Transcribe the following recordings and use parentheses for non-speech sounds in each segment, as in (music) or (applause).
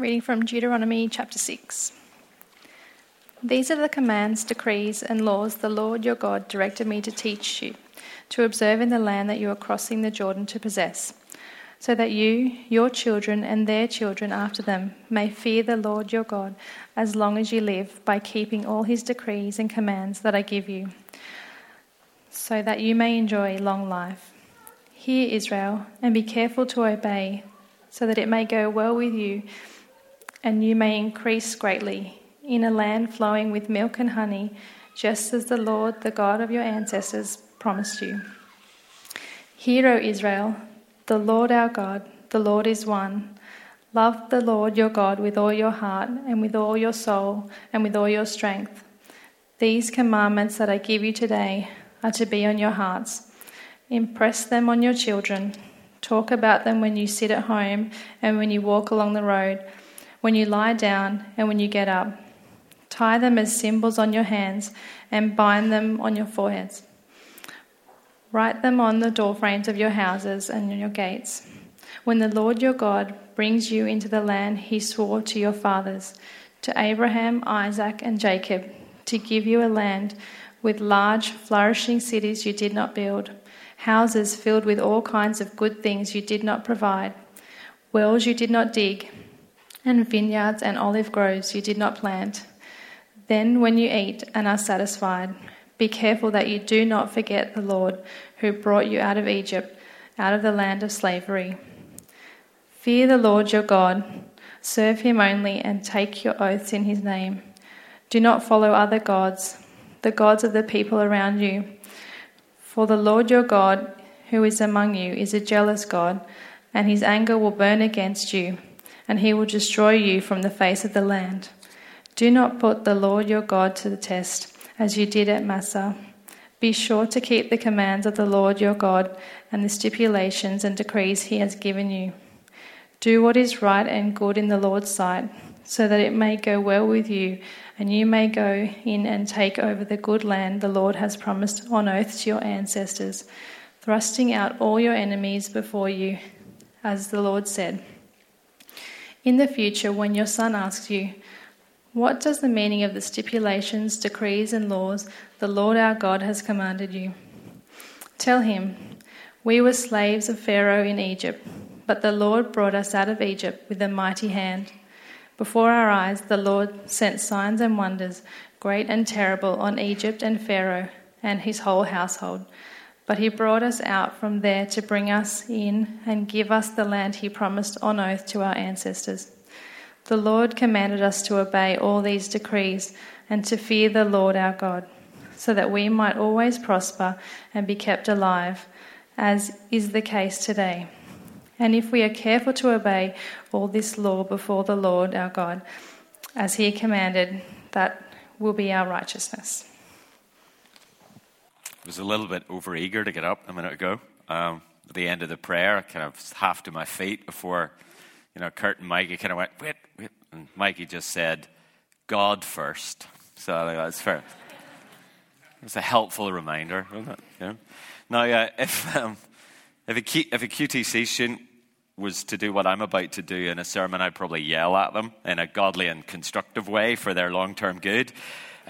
Reading from Deuteronomy chapter 6. These are the commands, decrees, and laws the Lord your God directed me to teach you, to observe in the land that you are crossing the Jordan to possess, so that you, your children, and their children after them may fear the Lord your God as long as you live, by keeping all his decrees and commands that I give you, so that you may enjoy long life. Hear, Israel, and be careful to obey, so that it may go well with you and you may increase greatly in a land flowing with milk and honey, just as the Lord, the God of your ancestors, promised you. Hear, O Israel, the Lord our God, the Lord is one. Love the Lord your God with all your heart, and with all your soul, and with all your strength. These commandments that I give you today are to be on your hearts. Impress them on your children. Talk about them when you sit at home and when you walk along the road when you lie down and when you get up. Tie them as symbols on your hands and bind them on your foreheads. Write them on the doorframes of your houses and on your gates. When the Lord your God brings you into the land he swore to your fathers, to Abraham, Isaac, and Jacob, to give you a land with large, flourishing cities you did not build, houses filled with all kinds of good things you did not provide, wells you did not dig and vineyards and olive groves you did not plant. Then, when you eat and are satisfied, be careful that you do not forget the Lord who brought you out of Egypt, out of the land of slavery. Fear the Lord your God, serve him only, and take your oaths in his name. Do not follow other gods, the gods of the people around you. For the Lord your God, who is among you, is a jealous God, and his anger will burn against you and he will destroy you from the face of the land. Do not put the Lord your God to the test, as you did at Massah. Be sure to keep the commands of the Lord your God and the stipulations and decrees he has given you. Do what is right and good in the Lord's sight, so that it may go well with you, and you may go in and take over the good land the Lord has promised on oath to your ancestors, thrusting out all your enemies before you, as the Lord said. In the future, when your son asks you, What does the meaning of the stipulations, decrees, and laws the Lord our God has commanded you? Tell him, We were slaves of Pharaoh in Egypt, but the Lord brought us out of Egypt with a mighty hand. Before our eyes, the Lord sent signs and wonders, great and terrible, on Egypt and Pharaoh and his whole household but he brought us out from there to bring us in and give us the land he promised on oath to our ancestors. The Lord commanded us to obey all these decrees and to fear the Lord our God, so that we might always prosper and be kept alive, as is the case today. And if we are careful to obey all this law before the Lord our God, as he commanded, that will be our righteousness was a little bit overeager to get up a minute ago. Um, at the end of the prayer, I kind of half to my feet before, you know, Kurt and Mikey kind of went, wait, wait. And Mikey just said, God first. So I think that's fair. It's a helpful reminder, isn't it? Yeah. Now, uh, if, um, if, a Q, if a QTC student was to do what I'm about to do in a sermon, I'd probably yell at them in a godly and constructive way for their long term good.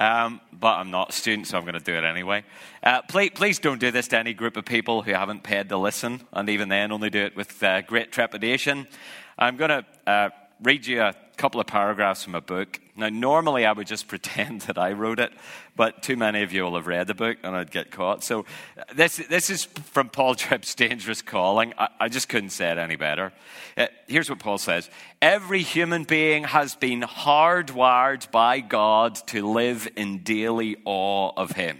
Um, but I'm not a student, so I'm going to do it anyway. Uh, please, please, don't do this to any group of people who haven't paid to listen, and even then, only do it with uh, great trepidation. I'm going to uh, read you a couple of paragraphs from a book. Now, normally I would just (laughs) pretend that I wrote it, but too many of you will have read the book and I'd get caught. So, this, this is from Paul (laughs) Tripp's Dangerous Calling. I, I just couldn't say it any better. Uh, here's what Paul says Every human being has been hardwired by God to live in daily awe of Him.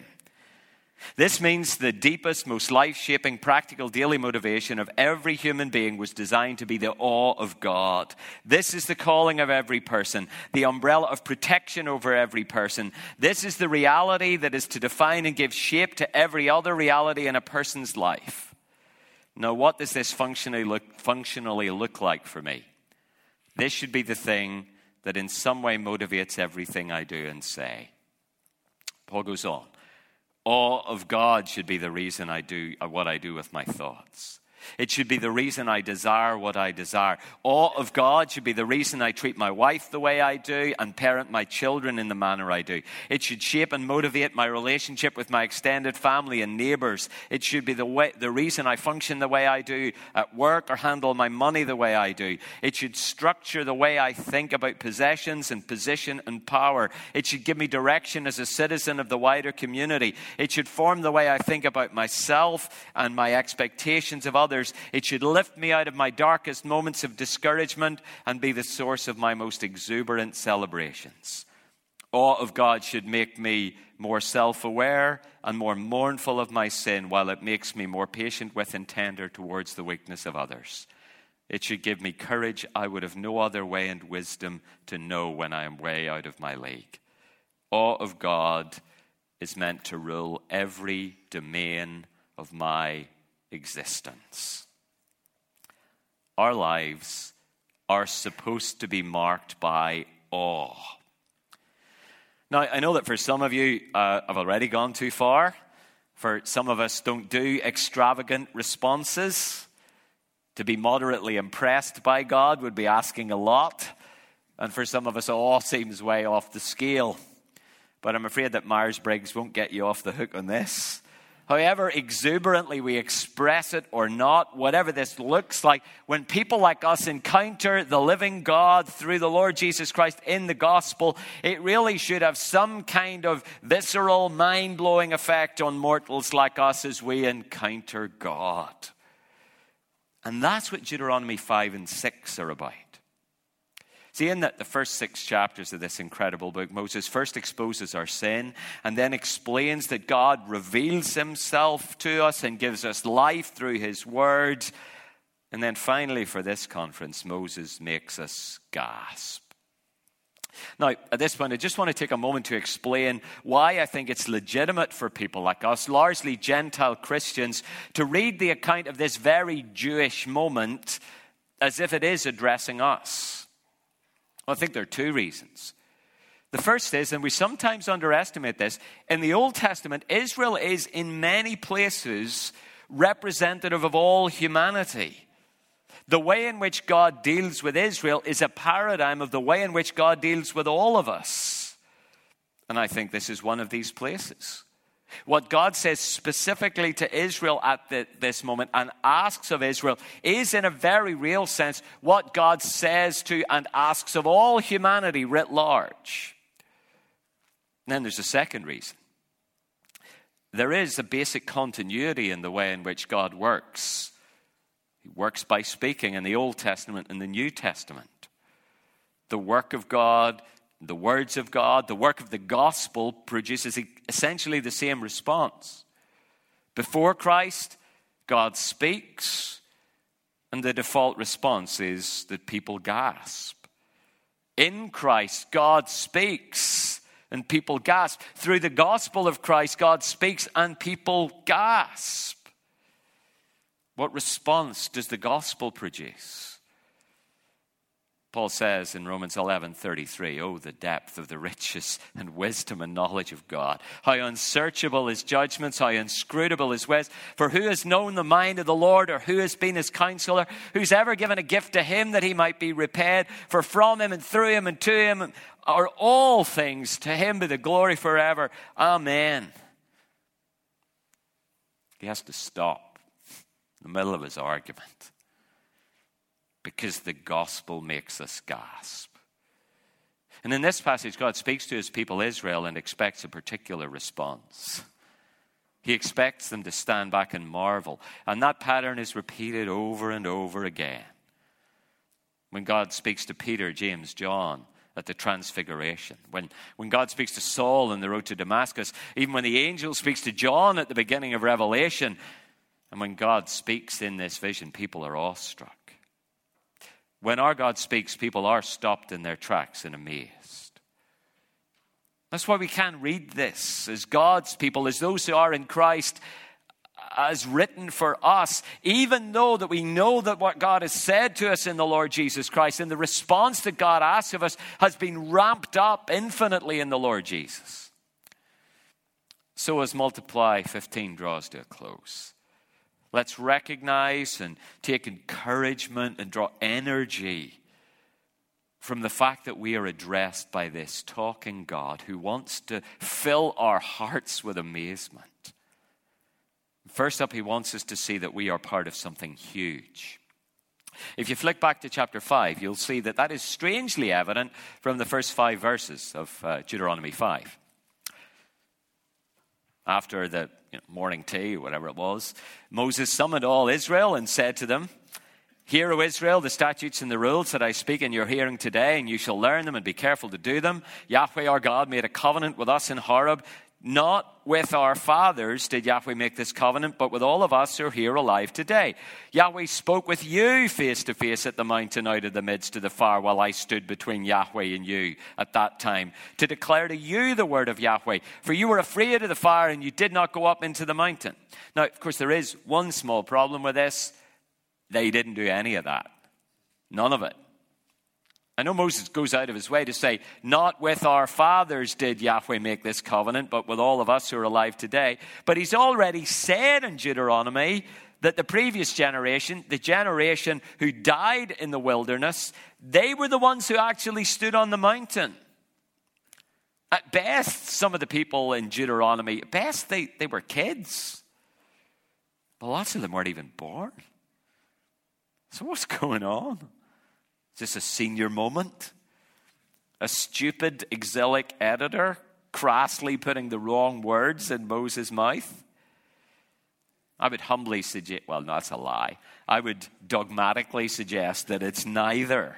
This means the deepest, most life shaping, practical daily motivation of every human being was designed to be the awe of God. This is the calling of every person, the umbrella of protection over every person. This is the reality that is to define and give shape to every other reality in a person's life. Now, what does this functionally look, functionally look like for me? This should be the thing that in some way motivates everything I do and say. Paul goes on awe of God should be the reason I do what I do with my thoughts. It should be the reason I desire what I desire. Awe of God should be the reason I treat my wife the way I do and parent my children in the manner I do. It should shape and motivate my relationship with my extended family and neighbors. It should be the, way, the reason I function the way I do at work or handle my money the way I do. It should structure the way I think about possessions and position and power. It should give me direction as a citizen of the wider community. It should form the way I think about myself and my expectations of others others. It should lift me out of my darkest moments of discouragement and be the source of my most exuberant celebrations. Awe of God should make me more self aware and more mournful of my sin, while it makes me more patient with and tender towards the weakness of others. It should give me courage I would have no other way and wisdom to know when I am way out of my league. Awe of God is meant to rule every domain of my existence. Our lives are supposed to be marked by awe. Now, I know that for some of you, uh, I've already gone too far. For some of us, don't do extravagant responses. To be moderately impressed by God would be asking a lot. And for some of us, awe seems way off the scale. But I'm afraid that Myers Briggs won't get you off the hook on this however exuberantly we express it or not, whatever this looks like, when people like us encounter the living God through the Lord Jesus Christ in the gospel, it really should have some kind of visceral, mind blowing effect on mortals like us as we encounter God. And that's what Deuteronomy 5 and 6 are about. See, in the, the first six chapters of this incredible book, Moses first exposes our sin and then explains that God reveals himself to us and gives us life through his word. And then finally, for this conference, Moses makes us gasp. Now, at this point, I just want to take a moment to explain why I think it's legitimate for people like us, largely Gentile Christians, to read the account of this very Jewish moment as if it is addressing us. Well, I think there are two reasons. The first is, and we sometimes underestimate this, in the Old Testament, Israel is in many places representative of all humanity. The way in which God deals with Israel is a paradigm of the way in which God deals with all of us. And I think this is one of these places. What God says specifically to Israel at the, this moment and asks of Israel is, in a very real sense, what God says to and asks of all humanity writ large. And then there's a second reason. There is a basic continuity in the way in which God works. He works by speaking in the Old Testament and the New Testament. The work of God the words of God, the work of the gospel produces essentially the same response. Before Christ, God speaks, and the default response is that people gasp. In Christ, God speaks, and people gasp. Through the gospel of Christ, God speaks, and people gasp. What response does the gospel produce? Paul says in Romans 11:33, "Oh the depth of the riches and wisdom and knowledge of God. How unsearchable his judgments, how inscrutable his ways. For who has known the mind of the Lord or who has been his counselor? Who's ever given a gift to him that he might be repaid? For from him and through him and to him are all things. To him be the glory forever. Amen." He has to stop in the middle of his argument because the gospel makes us gasp. And in this passage, God speaks to his people Israel and expects a particular response. He expects them to stand back and marvel. And that pattern is repeated over and over again. When God speaks to Peter, James, John at the Transfiguration, when, when God speaks to Saul on the road to Damascus, even when the angel speaks to John at the beginning of Revelation, and when God speaks in this vision, people are awestruck. When our God speaks, people are stopped in their tracks and amazed. That's why we can read this as God's people, as those who are in Christ, as written for us, even though that we know that what God has said to us in the Lord Jesus Christ and the response that God asks of us has been ramped up infinitely in the Lord Jesus. So as Multiply 15 draws to a close, Let's recognize and take encouragement and draw energy from the fact that we are addressed by this talking God who wants to fill our hearts with amazement. First up, he wants us to see that we are part of something huge. If you flick back to chapter 5, you'll see that that is strangely evident from the first five verses of uh, Deuteronomy 5. After the you know, morning tea, or whatever it was, Moses summoned all Israel and said to them, Hear, O Israel, the statutes and the rules that I speak in your hearing today, and you shall learn them and be careful to do them. Yahweh our God made a covenant with us in Horeb. Not with our fathers did Yahweh make this covenant, but with all of us who are here alive today. Yahweh spoke with you face to face at the mountain out of the midst of the fire while I stood between Yahweh and you at that time to declare to you the word of Yahweh. For you were afraid of the fire and you did not go up into the mountain. Now, of course, there is one small problem with this they didn't do any of that. None of it. I know Moses goes out of his way to say, Not with our fathers did Yahweh make this covenant, but with all of us who are alive today. But he's already said in Deuteronomy that the previous generation, the generation who died in the wilderness, they were the ones who actually stood on the mountain. At best, some of the people in Deuteronomy, at best, they, they were kids. But lots of them weren't even born. So, what's going on? Is this a senior moment? A stupid, exilic editor crassly putting the wrong words in Moses' mouth? I would humbly suggest, well, no, that's a lie. I would dogmatically suggest that it's neither.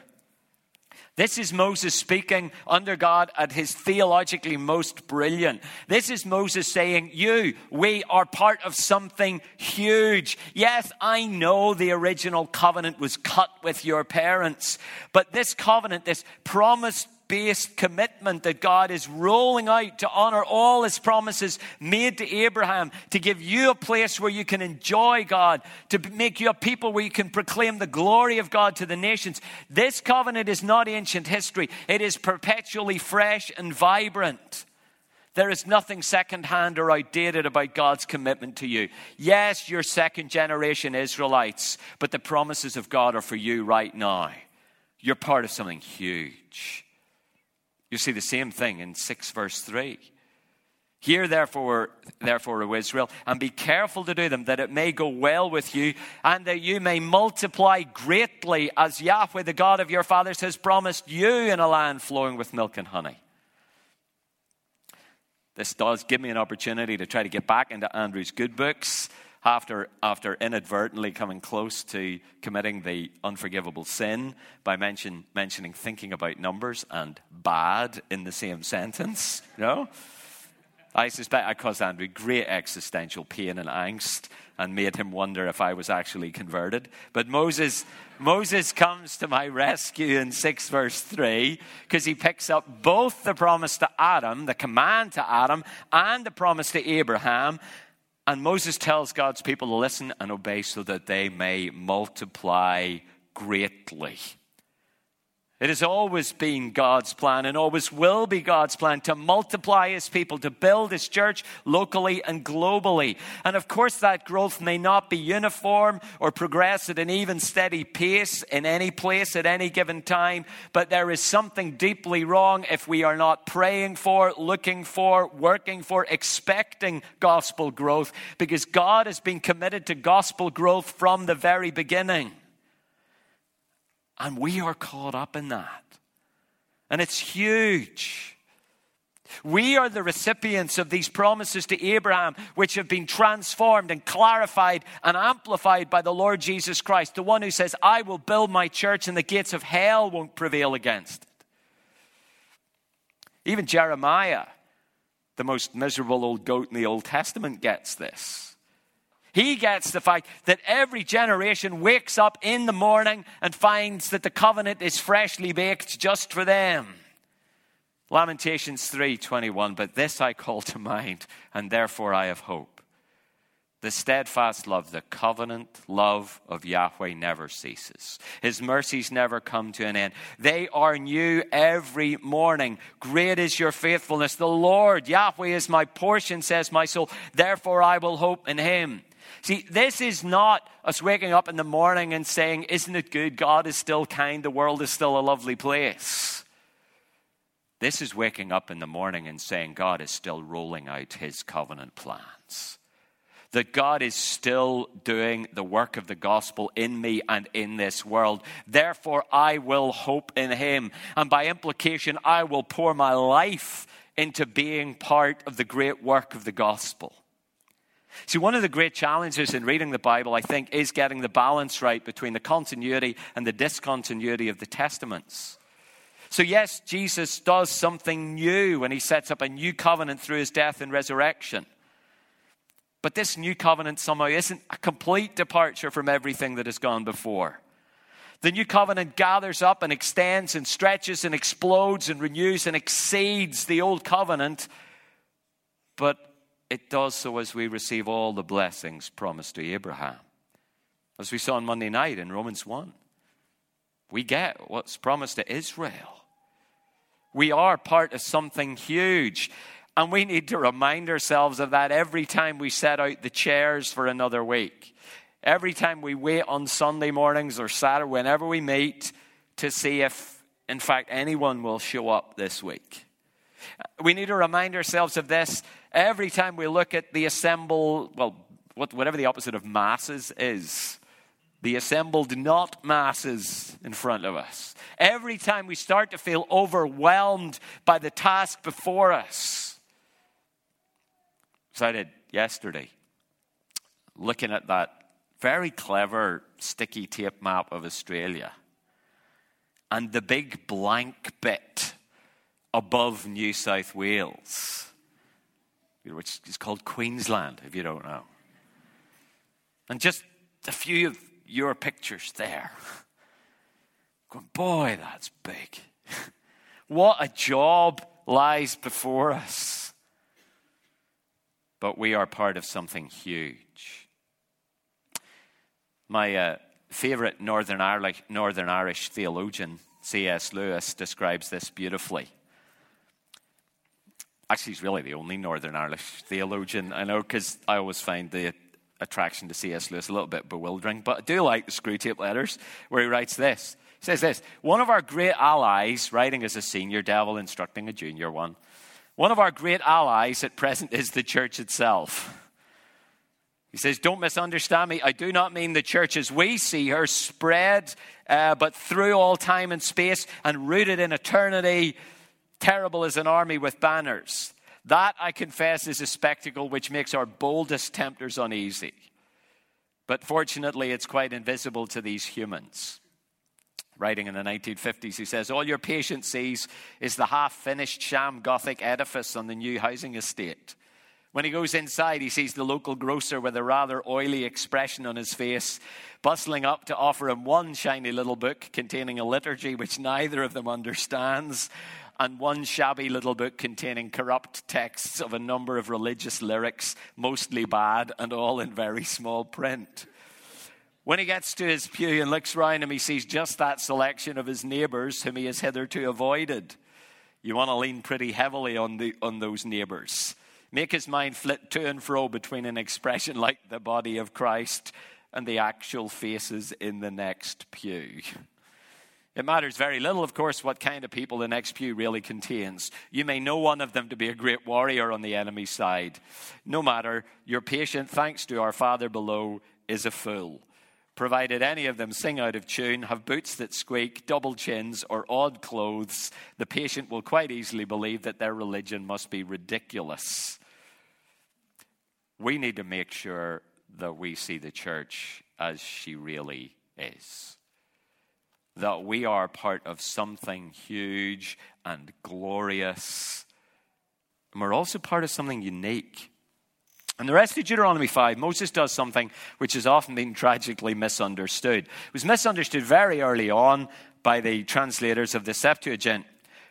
This is Moses speaking under God at his theologically most brilliant. This is Moses saying, You, we are part of something huge. Yes, I know the original covenant was cut with your parents, but this covenant, this promised based commitment that God is rolling out to honor all his promises made to Abraham, to give you a place where you can enjoy God, to make you a people where you can proclaim the glory of God to the nations. This covenant is not ancient history, it is perpetually fresh and vibrant. There is nothing secondhand or outdated about God's commitment to you. Yes, you're second generation Israelites, but the promises of God are for you right now. You're part of something huge. You see the same thing in 6 verse 3. Hear therefore, therefore, O Israel, and be careful to do them, that it may go well with you, and that you may multiply greatly, as Yahweh, the God of your fathers, has promised you in a land flowing with milk and honey. This does give me an opportunity to try to get back into Andrew's good books after, after inadvertently coming close to committing the unforgivable sin by mention, mentioning thinking about numbers and bad in the same sentence. Know? I suspect I caused Andrew great existential pain and angst and made him wonder if I was actually converted. But Moses, Moses comes to my rescue in 6 verse 3 because he picks up both the promise to Adam, the command to Adam, and the promise to Abraham and Moses tells God's people to listen and obey so that they may multiply greatly. It has always been God's plan and always will be God's plan to multiply His people, to build His church locally and globally. And of course, that growth may not be uniform or progress at an even steady pace in any place at any given time, but there is something deeply wrong if we are not praying for, looking for, working for, expecting gospel growth, because God has been committed to gospel growth from the very beginning. And we are caught up in that. And it's huge. We are the recipients of these promises to Abraham, which have been transformed and clarified and amplified by the Lord Jesus Christ, the one who says, I will build my church and the gates of hell won't prevail against it. Even Jeremiah, the most miserable old goat in the Old Testament, gets this. He gets the fact that every generation wakes up in the morning and finds that the covenant is freshly baked just for them. Lamentations 3:21 But this I call to mind and therefore I have hope. The steadfast love, the covenant love of Yahweh never ceases. His mercies never come to an end. They are new every morning. Great is your faithfulness. The Lord, Yahweh, is my portion, says my soul. Therefore I will hope in him. See, this is not us waking up in the morning and saying, Isn't it good? God is still kind. The world is still a lovely place. This is waking up in the morning and saying, God is still rolling out his covenant plans. That God is still doing the work of the gospel in me and in this world. Therefore, I will hope in him. And by implication, I will pour my life into being part of the great work of the gospel. See, one of the great challenges in reading the Bible, I think, is getting the balance right between the continuity and the discontinuity of the Testaments. So, yes, Jesus does something new when he sets up a new covenant through his death and resurrection. But this new covenant somehow isn't a complete departure from everything that has gone before. The new covenant gathers up and extends and stretches and explodes and renews and exceeds the old covenant, but it does so as we receive all the blessings promised to Abraham. As we saw on Monday night in Romans 1, we get what's promised to Israel. We are part of something huge. And we need to remind ourselves of that every time we set out the chairs for another week. Every time we wait on Sunday mornings or Saturday, whenever we meet, to see if, in fact, anyone will show up this week. We need to remind ourselves of this every time we look at the assembled, well, whatever the opposite of masses is, the assembled not masses in front of us. Every time we start to feel overwhelmed by the task before us. I did yesterday, looking at that very clever sticky tape map of Australia and the big blank bit above New South Wales which is called Queensland, if you don't know. And just a few of your pictures there. (laughs) Going, boy, that's big. (laughs) what a job lies before us. But we are part of something huge. My uh, favorite Northern Irish, Northern Irish theologian, C.S. Lewis, describes this beautifully. Actually, he's really the only Northern Irish theologian I know because I always find the attraction to C.S. Lewis a little bit bewildering. But I do like the Screwtape Letters where he writes this. He says this One of our great allies, writing as a senior devil, instructing a junior one, one of our great allies at present is the church itself. He says, Don't misunderstand me. I do not mean the church as we see her spread, uh, but through all time and space and rooted in eternity terrible as an army with banners. That, I confess, is a spectacle which makes our boldest tempters uneasy. But fortunately, it's quite invisible to these humans. Writing in the 1950s, he says, All your patient sees is the half finished sham Gothic edifice on the new housing estate. When he goes inside, he sees the local grocer with a rather oily expression on his face, bustling up to offer him one shiny little book containing a liturgy which neither of them understands, and one shabby little book containing corrupt texts of a number of religious lyrics, mostly bad and all in very small print. When he gets to his pew and looks round him, he sees just that selection of his neighbours whom he has hitherto avoided. You want to lean pretty heavily on, the, on those neighbours. Make his mind flit to and fro between an expression like the body of Christ and the actual faces in the next pew. It matters very little, of course, what kind of people the next pew really contains. You may know one of them to be a great warrior on the enemy's side. No matter, your patient, thanks to our Father below, is a fool. Provided any of them sing out of tune, have boots that squeak, double chins, or odd clothes, the patient will quite easily believe that their religion must be ridiculous. We need to make sure that we see the church as she really is that we are part of something huge and glorious. And we're also part of something unique. And the rest of Deuteronomy 5, Moses does something which has often been tragically misunderstood. It was misunderstood very early on by the translators of the Septuagint,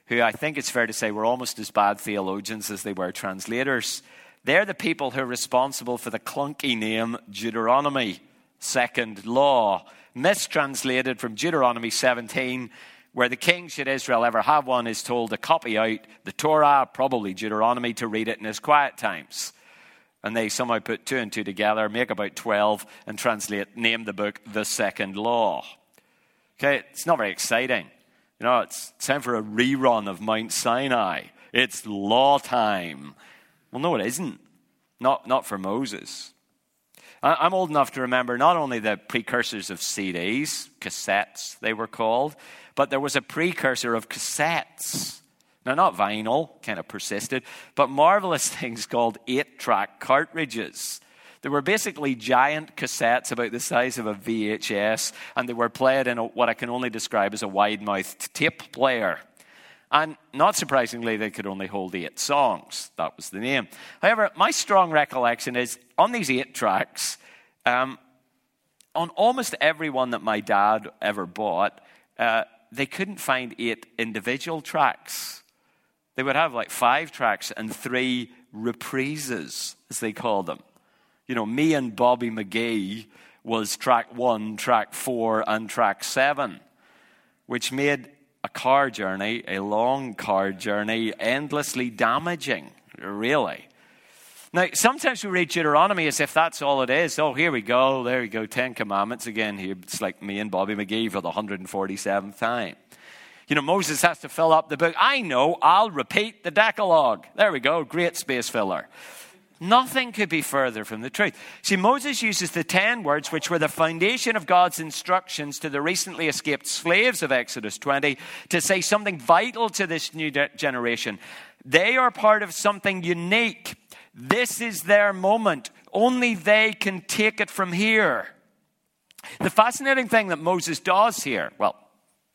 who I think it's fair to say were almost as bad theologians as they were translators. They're the people who are responsible for the clunky name Deuteronomy, second law mistranslated from Deuteronomy 17, where the king, should Israel ever have one, is told to copy out the Torah, probably Deuteronomy, to read it in his quiet times. And they somehow put two and two together, make about 12, and translate, name the book The Second Law. Okay, it's not very exciting. You know, it's time for a rerun of Mount Sinai. It's law time. Well, no, it isn't. Not, not for Moses. I'm old enough to remember not only the precursors of CDs, cassettes they were called, but there was a precursor of cassettes. Now, not vinyl, kind of persisted, but marvelous (laughs) things called eight track cartridges. They were basically giant cassettes about the size of a VHS, and they were played in a, what I can only describe as a wide mouthed tape player. And not surprisingly, they could only hold eight songs. That was the name. However, my strong recollection is on these eight tracks, um, on almost every one that my dad ever bought, uh, they couldn't find eight individual tracks. They would have like five tracks and three reprises, as they called them. You know, me and Bobby McGee was track one, track four, and track seven, which made a car journey, a long car journey, endlessly damaging, really. Now, sometimes we read Deuteronomy as if that's all it is. Oh, here we go. There we go. Ten Commandments again. Here, it's like me and Bobby McGee for the 147th time. You know, Moses has to fill up the book. I know. I'll repeat the Decalogue. There we go. Great space filler. Nothing could be further from the truth. See, Moses uses the ten words which were the foundation of God's instructions to the recently escaped slaves of Exodus 20 to say something vital to this new generation. They are part of something unique. This is their moment. Only they can take it from here. The fascinating thing that Moses does here, well,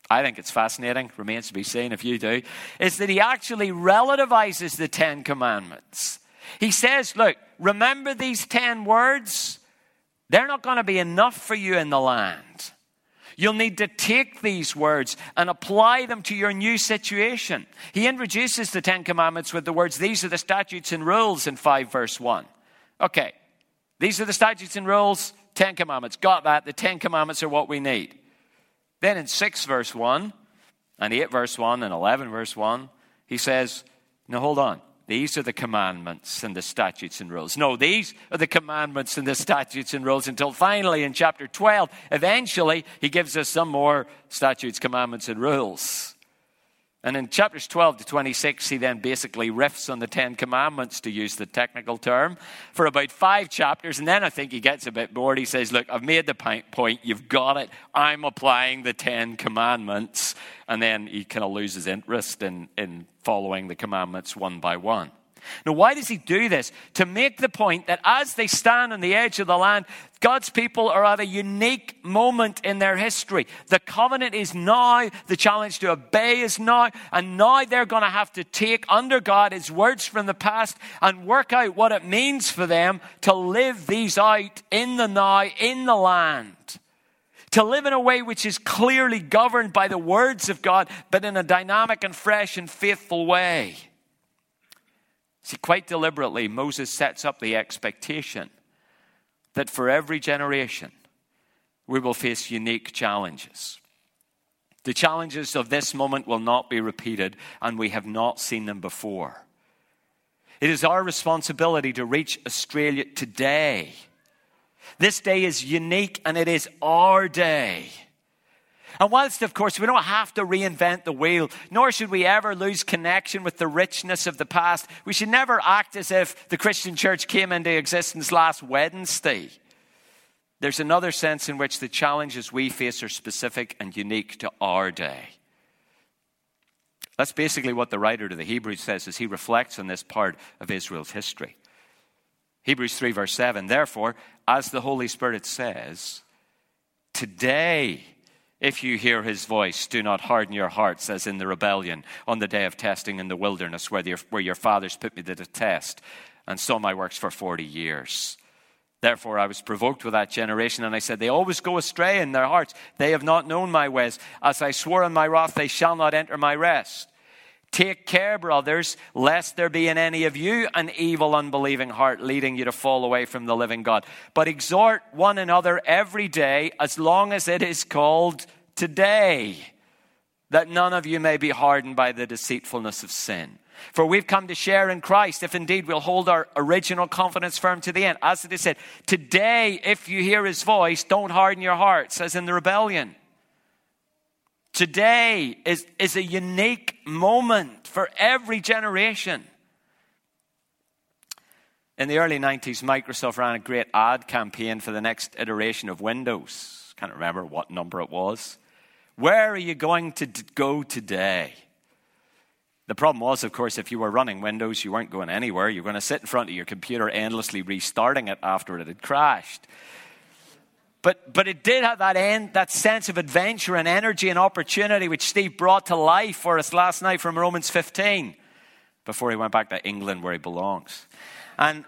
I think it's fascinating, remains to be seen if you do, is that he actually relativizes the Ten Commandments. He says, Look, remember these 10 words? They're not going to be enough for you in the land. You'll need to take these words and apply them to your new situation. He introduces the Ten Commandments with the words, These are the statutes and rules in 5 verse 1. Okay, these are the statutes and rules, Ten Commandments. Got that. The Ten Commandments are what we need. Then in 6 verse 1, and 8 verse 1, and 11 verse 1, he says, Now hold on. These are the commandments and the statutes and rules. No, these are the commandments and the statutes and rules until finally in chapter 12, eventually, he gives us some more statutes, commandments, and rules. And in chapters 12 to 26, he then basically riffs on the Ten Commandments, to use the technical term, for about five chapters. And then I think he gets a bit bored. He says, Look, I've made the point. You've got it. I'm applying the Ten Commandments. And then he kind of loses interest in, in following the commandments one by one. Now, why does he do this? To make the point that as they stand on the edge of the land, God's people are at a unique moment in their history. The covenant is now, the challenge to obey is now, and now they're going to have to take under God his words from the past and work out what it means for them to live these out in the now, in the land. To live in a way which is clearly governed by the words of God, but in a dynamic and fresh and faithful way. See, quite deliberately, Moses sets up the expectation that for every generation, we will face unique challenges. The challenges of this moment will not be repeated, and we have not seen them before. It is our responsibility to reach Australia today. This day is unique, and it is our day. And whilst, of course, we don't have to reinvent the wheel, nor should we ever lose connection with the richness of the past, we should never act as if the Christian church came into existence last Wednesday. There's another sense in which the challenges we face are specific and unique to our day. That's basically what the writer to the Hebrews says as he reflects on this part of Israel's history. Hebrews 3, verse 7 Therefore, as the Holy Spirit says, today, if you hear his voice, do not harden your hearts as in the rebellion on the day of testing in the wilderness, where, the, where your fathers put me to the test and saw my works for 40 years. Therefore, I was provoked with that generation, and I said, They always go astray in their hearts. They have not known my ways. As I swore in my wrath, they shall not enter my rest. Take care, brothers, lest there be in any of you an evil, unbelieving heart leading you to fall away from the living God. But exhort one another every day, as long as it is called today, that none of you may be hardened by the deceitfulness of sin. For we've come to share in Christ if indeed we'll hold our original confidence firm to the end. As it is said, today, if you hear his voice, don't harden your hearts, as in the rebellion. Today is, is a unique moment for every generation. In the early 90s, Microsoft ran a great ad campaign for the next iteration of Windows. Can't remember what number it was. Where are you going to go today? The problem was, of course, if you were running Windows, you weren't going anywhere. You were going to sit in front of your computer endlessly restarting it after it had crashed. But, but it did have that, end, that sense of adventure and energy and opportunity which Steve brought to life for us last night from Romans 15 before he went back to England where he belongs. And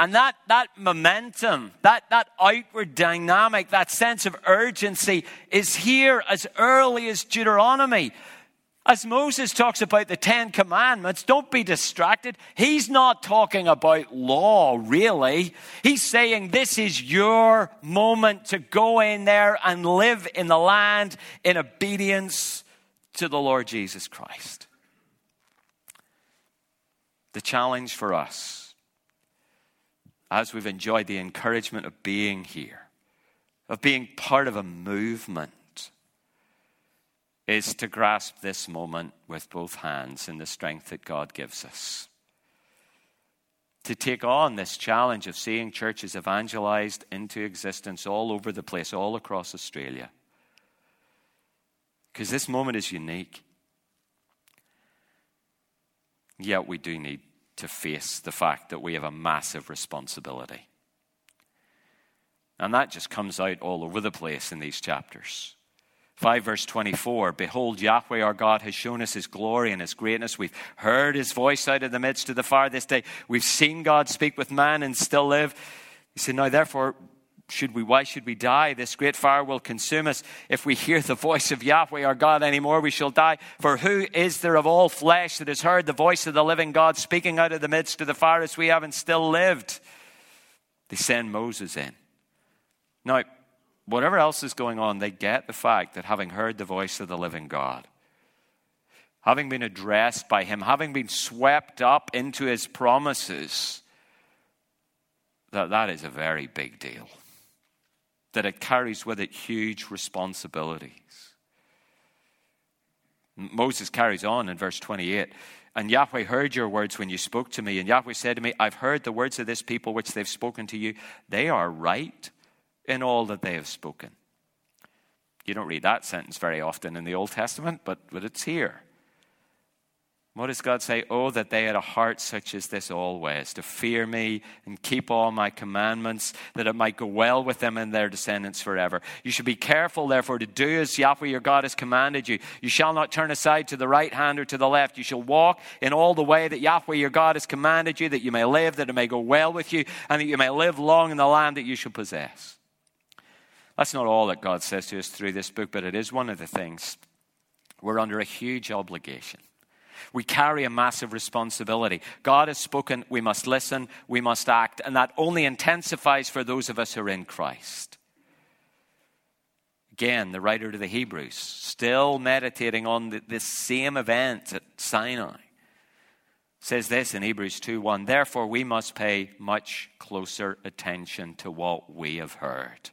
and that, that momentum, that, that outward dynamic, that sense of urgency is here as early as Deuteronomy. As Moses talks about the Ten Commandments, don't be distracted. He's not talking about law, really. He's saying this is your moment to go in there and live in the land in obedience to the Lord Jesus Christ. The challenge for us as we've enjoyed the encouragement of being here, of being part of a movement, is to grasp this moment with both hands in the strength that God gives us. To take on this challenge of seeing churches evangelized into existence all over the place, all across Australia. Because this moment is unique. Yet we do need to face the fact that we have a massive responsibility. And that just comes out all over the place in these chapters. 5 verse 24 Behold, Yahweh our God has shown us his glory and his greatness. We've heard his voice out of the midst of the fire this day. We've seen God speak with man and still live. He said, Now therefore, should we, why should we die? This great fire will consume us. If we hear the voice of Yahweh our God anymore, we shall die. For who is there of all flesh that has heard the voice of the living God speaking out of the midst of the fire as we have and still lived? They send Moses in. Now, whatever else is going on, they get the fact that having heard the voice of the living God, having been addressed by him, having been swept up into his promises, that that is a very big deal that it carries with it huge responsibilities. Moses carries on in verse 28. And Yahweh heard your words when you spoke to me. And Yahweh said to me, I've heard the words of this people which they've spoken to you. They are right in all that they have spoken. You don't read that sentence very often in the Old Testament, but, but it's here. What does God say? Oh, that they had a heart such as this always, to fear me and keep all my commandments, that it might go well with them and their descendants forever. You should be careful, therefore, to do as Yahweh your God has commanded you. You shall not turn aside to the right hand or to the left. You shall walk in all the way that Yahweh your God has commanded you, that you may live, that it may go well with you, and that you may live long in the land that you shall possess. That's not all that God says to us through this book, but it is one of the things. We're under a huge obligation we carry a massive responsibility. God has spoken, we must listen, we must act, and that only intensifies for those of us who are in Christ. Again, the writer to the Hebrews, still meditating on this same event at Sinai, says this in Hebrews 2 1 Therefore, we must pay much closer attention to what we have heard,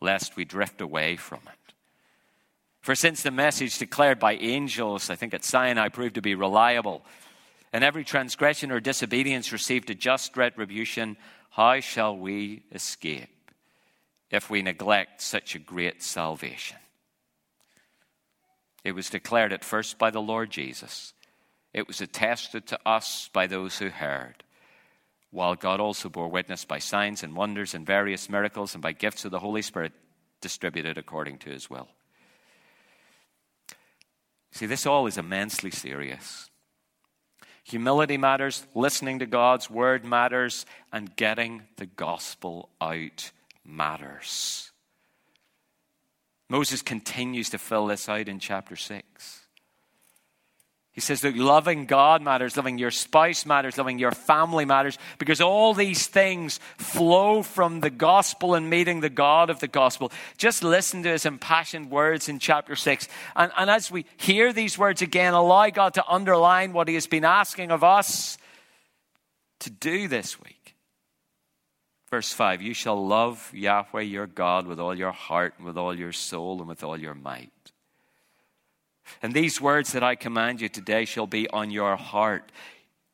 lest we drift away from it. For since the message declared by angels, I think at Sinai, proved to be reliable, and every transgression or disobedience received a just retribution, how shall we escape if we neglect such a great salvation? It was declared at first by the Lord Jesus. It was attested to us by those who heard, while God also bore witness by signs and wonders and various miracles and by gifts of the Holy Spirit distributed according to his will. See, this all is immensely serious. Humility matters, listening to God's word matters, and getting the gospel out matters. Moses continues to fill this out in chapter 6. He says that loving God matters, loving your spouse matters, loving your family matters, because all these things flow from the gospel and meeting the God of the gospel. Just listen to his impassioned words in chapter 6. And, and as we hear these words again, allow God to underline what he has been asking of us to do this week. Verse 5 You shall love Yahweh your God with all your heart, and with all your soul, and with all your might. And these words that I command you today shall be on your heart.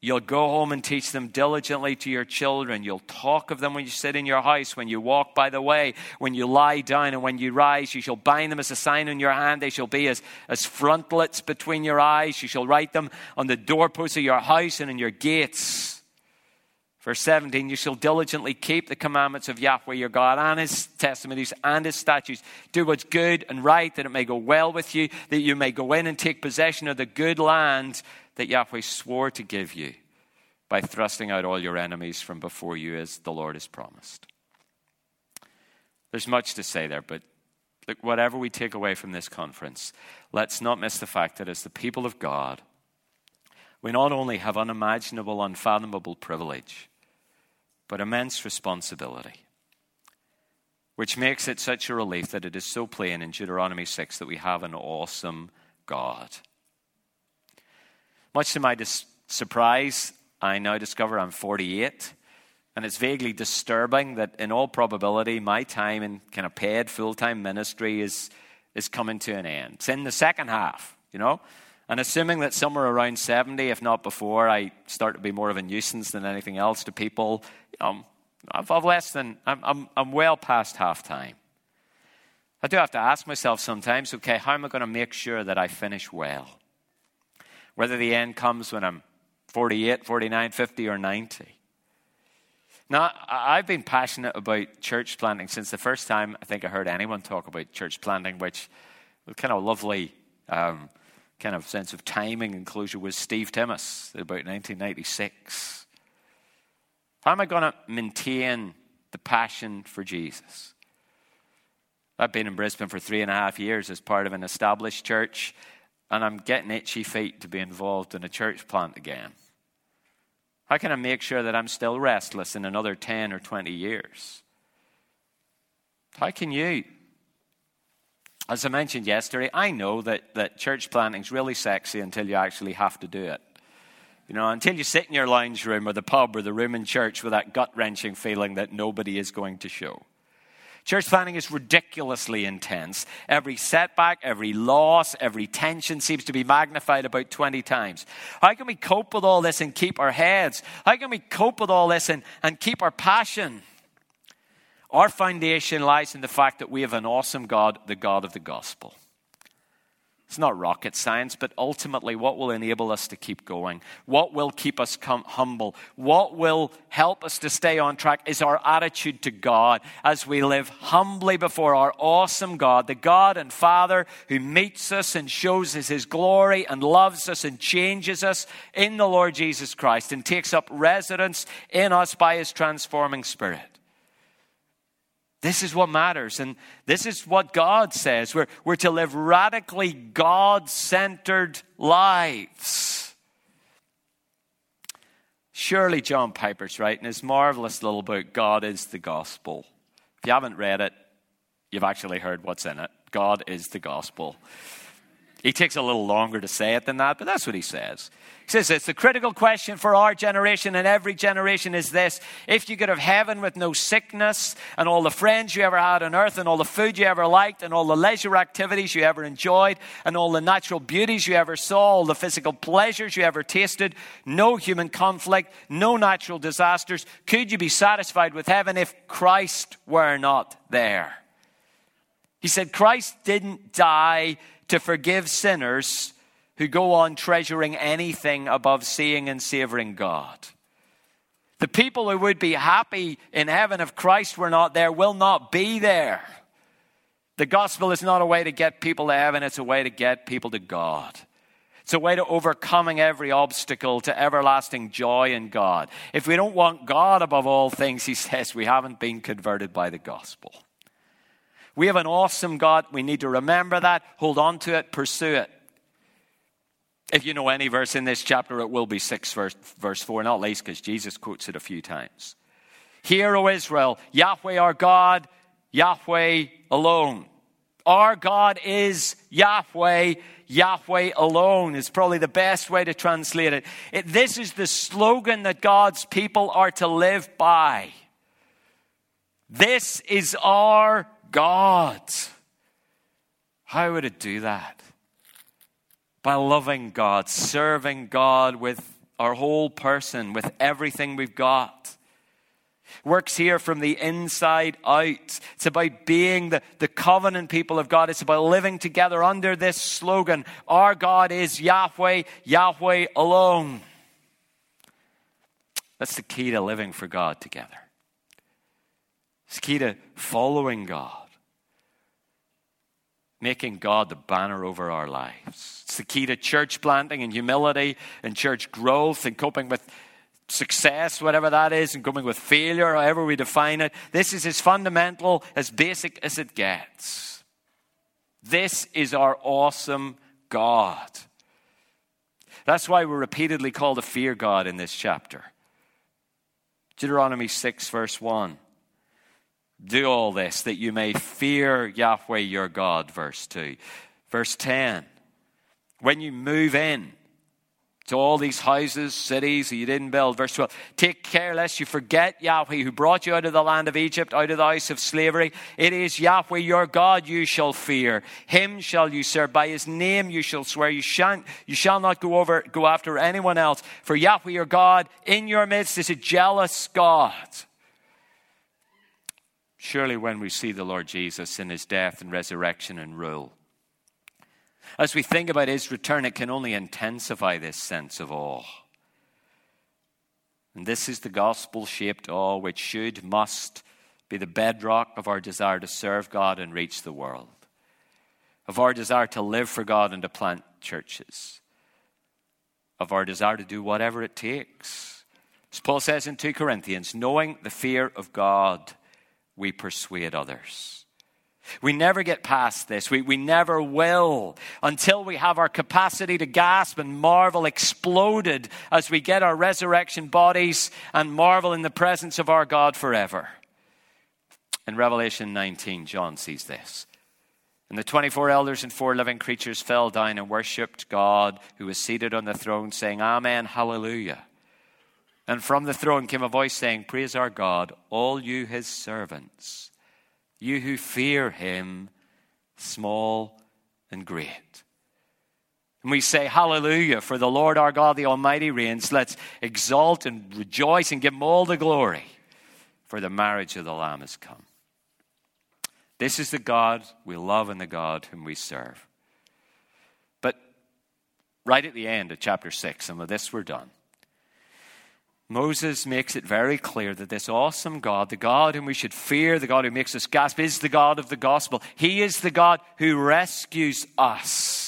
You'll go home and teach them diligently to your children. You'll talk of them when you sit in your house, when you walk by the way, when you lie down, and when you rise. You shall bind them as a sign on your hand. They shall be as, as frontlets between your eyes. You shall write them on the doorposts of your house and in your gates. Verse 17, you shall diligently keep the commandments of Yahweh your God and his testimonies and his statutes. Do what's good and right, that it may go well with you, that you may go in and take possession of the good land that Yahweh swore to give you by thrusting out all your enemies from before you, as the Lord has promised. There's much to say there, but look, whatever we take away from this conference, let's not miss the fact that as the people of God, we not only have unimaginable, unfathomable privilege, but immense responsibility. Which makes it such a relief that it is so plain in Deuteronomy 6 that we have an awesome God. Much to my dis- surprise, I now discover I'm 48. And it's vaguely disturbing that, in all probability, my time in kind of paid full time ministry is, is coming to an end. It's in the second half, you know? And assuming that somewhere around 70, if not before, I start to be more of a nuisance than anything else to people, um, I've, I've less than, I'm, I'm, I'm well past half time. I do have to ask myself sometimes, okay, how am I going to make sure that I finish well? Whether the end comes when I'm 48, 49, 50, or 90. Now, I've been passionate about church planting since the first time I think I heard anyone talk about church planting, which was kind of lovely. Um, kind of sense of timing and closure was Steve Timmis about 1996. How am I going to maintain the passion for Jesus? I've been in Brisbane for three and a half years as part of an established church, and I'm getting itchy feet to be involved in a church plant again. How can I make sure that I'm still restless in another 10 or 20 years? How can you as I mentioned yesterday, I know that, that church is really sexy until you actually have to do it. You know, until you sit in your lounge room or the pub or the room in church with that gut wrenching feeling that nobody is going to show. Church planting is ridiculously intense. Every setback, every loss, every tension seems to be magnified about 20 times. How can we cope with all this and keep our heads? How can we cope with all this and, and keep our passion? Our foundation lies in the fact that we have an awesome God, the God of the gospel. It's not rocket science, but ultimately, what will enable us to keep going? What will keep us humble? What will help us to stay on track is our attitude to God as we live humbly before our awesome God, the God and Father who meets us and shows us his glory and loves us and changes us in the Lord Jesus Christ and takes up residence in us by his transforming Spirit. This is what matters. And this is what God says. We're, we're to live radically God centered lives. Surely John Piper's writing his marvelous little book, God is the Gospel. If you haven't read it, you've actually heard what's in it. God is the Gospel. He takes a little longer to say it than that, but that's what he says. He says it's the critical question for our generation and every generation is this if you could have heaven with no sickness and all the friends you ever had on earth and all the food you ever liked and all the leisure activities you ever enjoyed and all the natural beauties you ever saw, all the physical pleasures you ever tasted, no human conflict, no natural disasters, could you be satisfied with heaven if Christ were not there? He said Christ didn't die to forgive sinners who go on treasuring anything above seeing and savoring God. The people who would be happy in heaven if Christ were not there will not be there. The gospel is not a way to get people to heaven, it's a way to get people to God. It's a way to overcoming every obstacle to everlasting joy in God. If we don't want God above all things, he says, we haven't been converted by the gospel. We have an awesome God. We need to remember that, hold on to it, pursue it. If you know any verse in this chapter, it will be 6 verse, verse 4, not least because Jesus quotes it a few times. Hear, O Israel, Yahweh our God, Yahweh alone. Our God is Yahweh, Yahweh alone is probably the best way to translate it. it. This is the slogan that God's people are to live by. This is our God. How would it do that? By loving God, serving God with our whole person, with everything we've got works here from the inside out. It's about being the, the covenant people of God. It's about living together under this slogan Our God is Yahweh, Yahweh alone. That's the key to living for God together. It's key to following God, making God the banner over our lives. It's the key to church planting and humility and church growth and coping with success, whatever that is, and coming with failure, however we define it. This is as fundamental, as basic as it gets. This is our awesome God. That's why we're repeatedly called to fear God in this chapter. Deuteronomy 6, verse 1. Do all this that you may fear Yahweh your God, verse 2. Verse 10. When you move in, to all these houses, cities that you didn't build. Verse 12 Take care lest you forget Yahweh who brought you out of the land of Egypt, out of the house of slavery. It is Yahweh your God you shall fear. Him shall you serve. By his name you shall swear. You, shan't, you shall not go, over, go after anyone else. For Yahweh your God in your midst is a jealous God. Surely when we see the Lord Jesus in his death and resurrection and rule, as we think about his return, it can only intensify this sense of awe. And this is the gospel shaped awe which should, must be the bedrock of our desire to serve God and reach the world, of our desire to live for God and to plant churches, of our desire to do whatever it takes. As Paul says in 2 Corinthians, knowing the fear of God, we persuade others. We never get past this. We, we never will until we have our capacity to gasp and marvel exploded as we get our resurrection bodies and marvel in the presence of our God forever. In Revelation 19, John sees this. And the 24 elders and four living creatures fell down and worshipped God who was seated on the throne, saying, Amen, Hallelujah. And from the throne came a voice saying, Praise our God, all you his servants you who fear him, small and great. And we say, Hallelujah, for the Lord our God, the Almighty reigns. Let's exalt and rejoice and give him all the glory, for the marriage of the Lamb has come. This is the God we love and the God whom we serve. But right at the end of chapter 6, and with this we're done, Moses makes it very clear that this awesome God, the God whom we should fear, the God who makes us gasp, is the God of the gospel. He is the God who rescues us.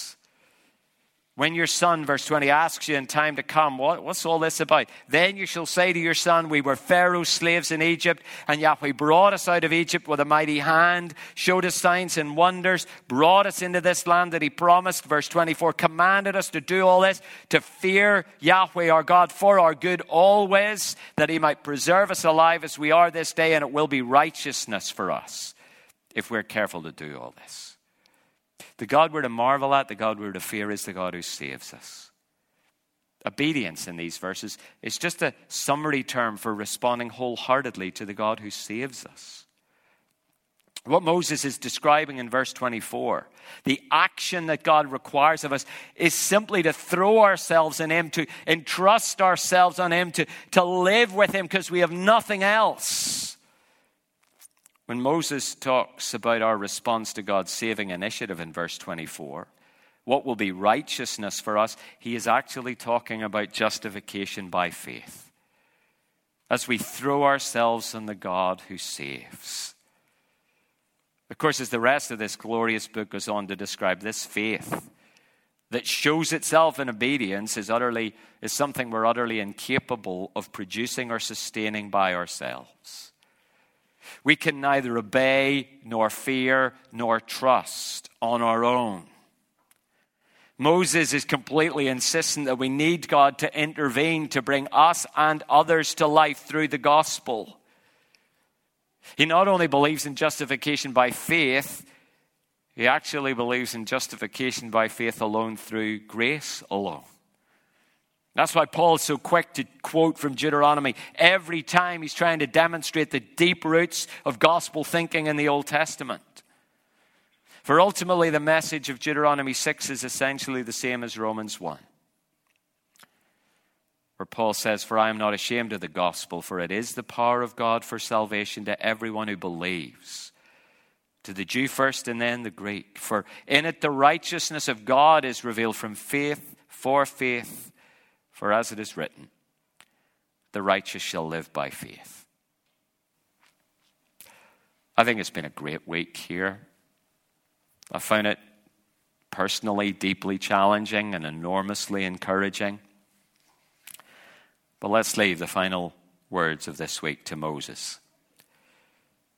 When your son, verse 20, asks you in time to come, what, what's all this about? Then you shall say to your son, We were Pharaoh's slaves in Egypt, and Yahweh brought us out of Egypt with a mighty hand, showed us signs and wonders, brought us into this land that he promised, verse 24, commanded us to do all this, to fear Yahweh our God for our good always, that he might preserve us alive as we are this day, and it will be righteousness for us if we're careful to do all this. The God we're to marvel at, the God we're to fear, is the God who saves us. Obedience in these verses is just a summary term for responding wholeheartedly to the God who saves us. What Moses is describing in verse 24, the action that God requires of us, is simply to throw ourselves in Him, to entrust ourselves on Him, to, to live with Him because we have nothing else. When Moses talks about our response to God's saving initiative in verse 24, what will be righteousness for us, he is actually talking about justification by faith. As we throw ourselves on the God who saves. Of course, as the rest of this glorious book goes on to describe this faith that shows itself in obedience is utterly is something we're utterly incapable of producing or sustaining by ourselves. We can neither obey, nor fear, nor trust on our own. Moses is completely insistent that we need God to intervene to bring us and others to life through the gospel. He not only believes in justification by faith, he actually believes in justification by faith alone through grace alone. That's why Paul is so quick to quote from Deuteronomy every time he's trying to demonstrate the deep roots of gospel thinking in the Old Testament. For ultimately, the message of Deuteronomy 6 is essentially the same as Romans 1, where Paul says, For I am not ashamed of the gospel, for it is the power of God for salvation to everyone who believes. To the Jew first and then the Greek. For in it the righteousness of God is revealed from faith for faith. For as it is written, the righteous shall live by faith. I think it's been a great week here I found it personally deeply challenging and enormously encouraging. But let's leave the final words of this week to Moses,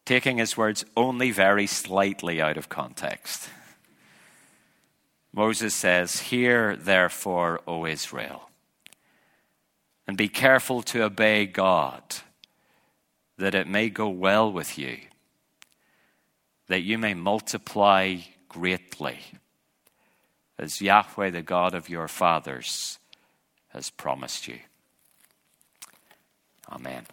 taking his words only very slightly out of context. Moses says, Hear therefore, O Israel, and be careful to obey God, that it may go well with you, that you may multiply greatly, as Yahweh, the God of your fathers, has promised you. Amen.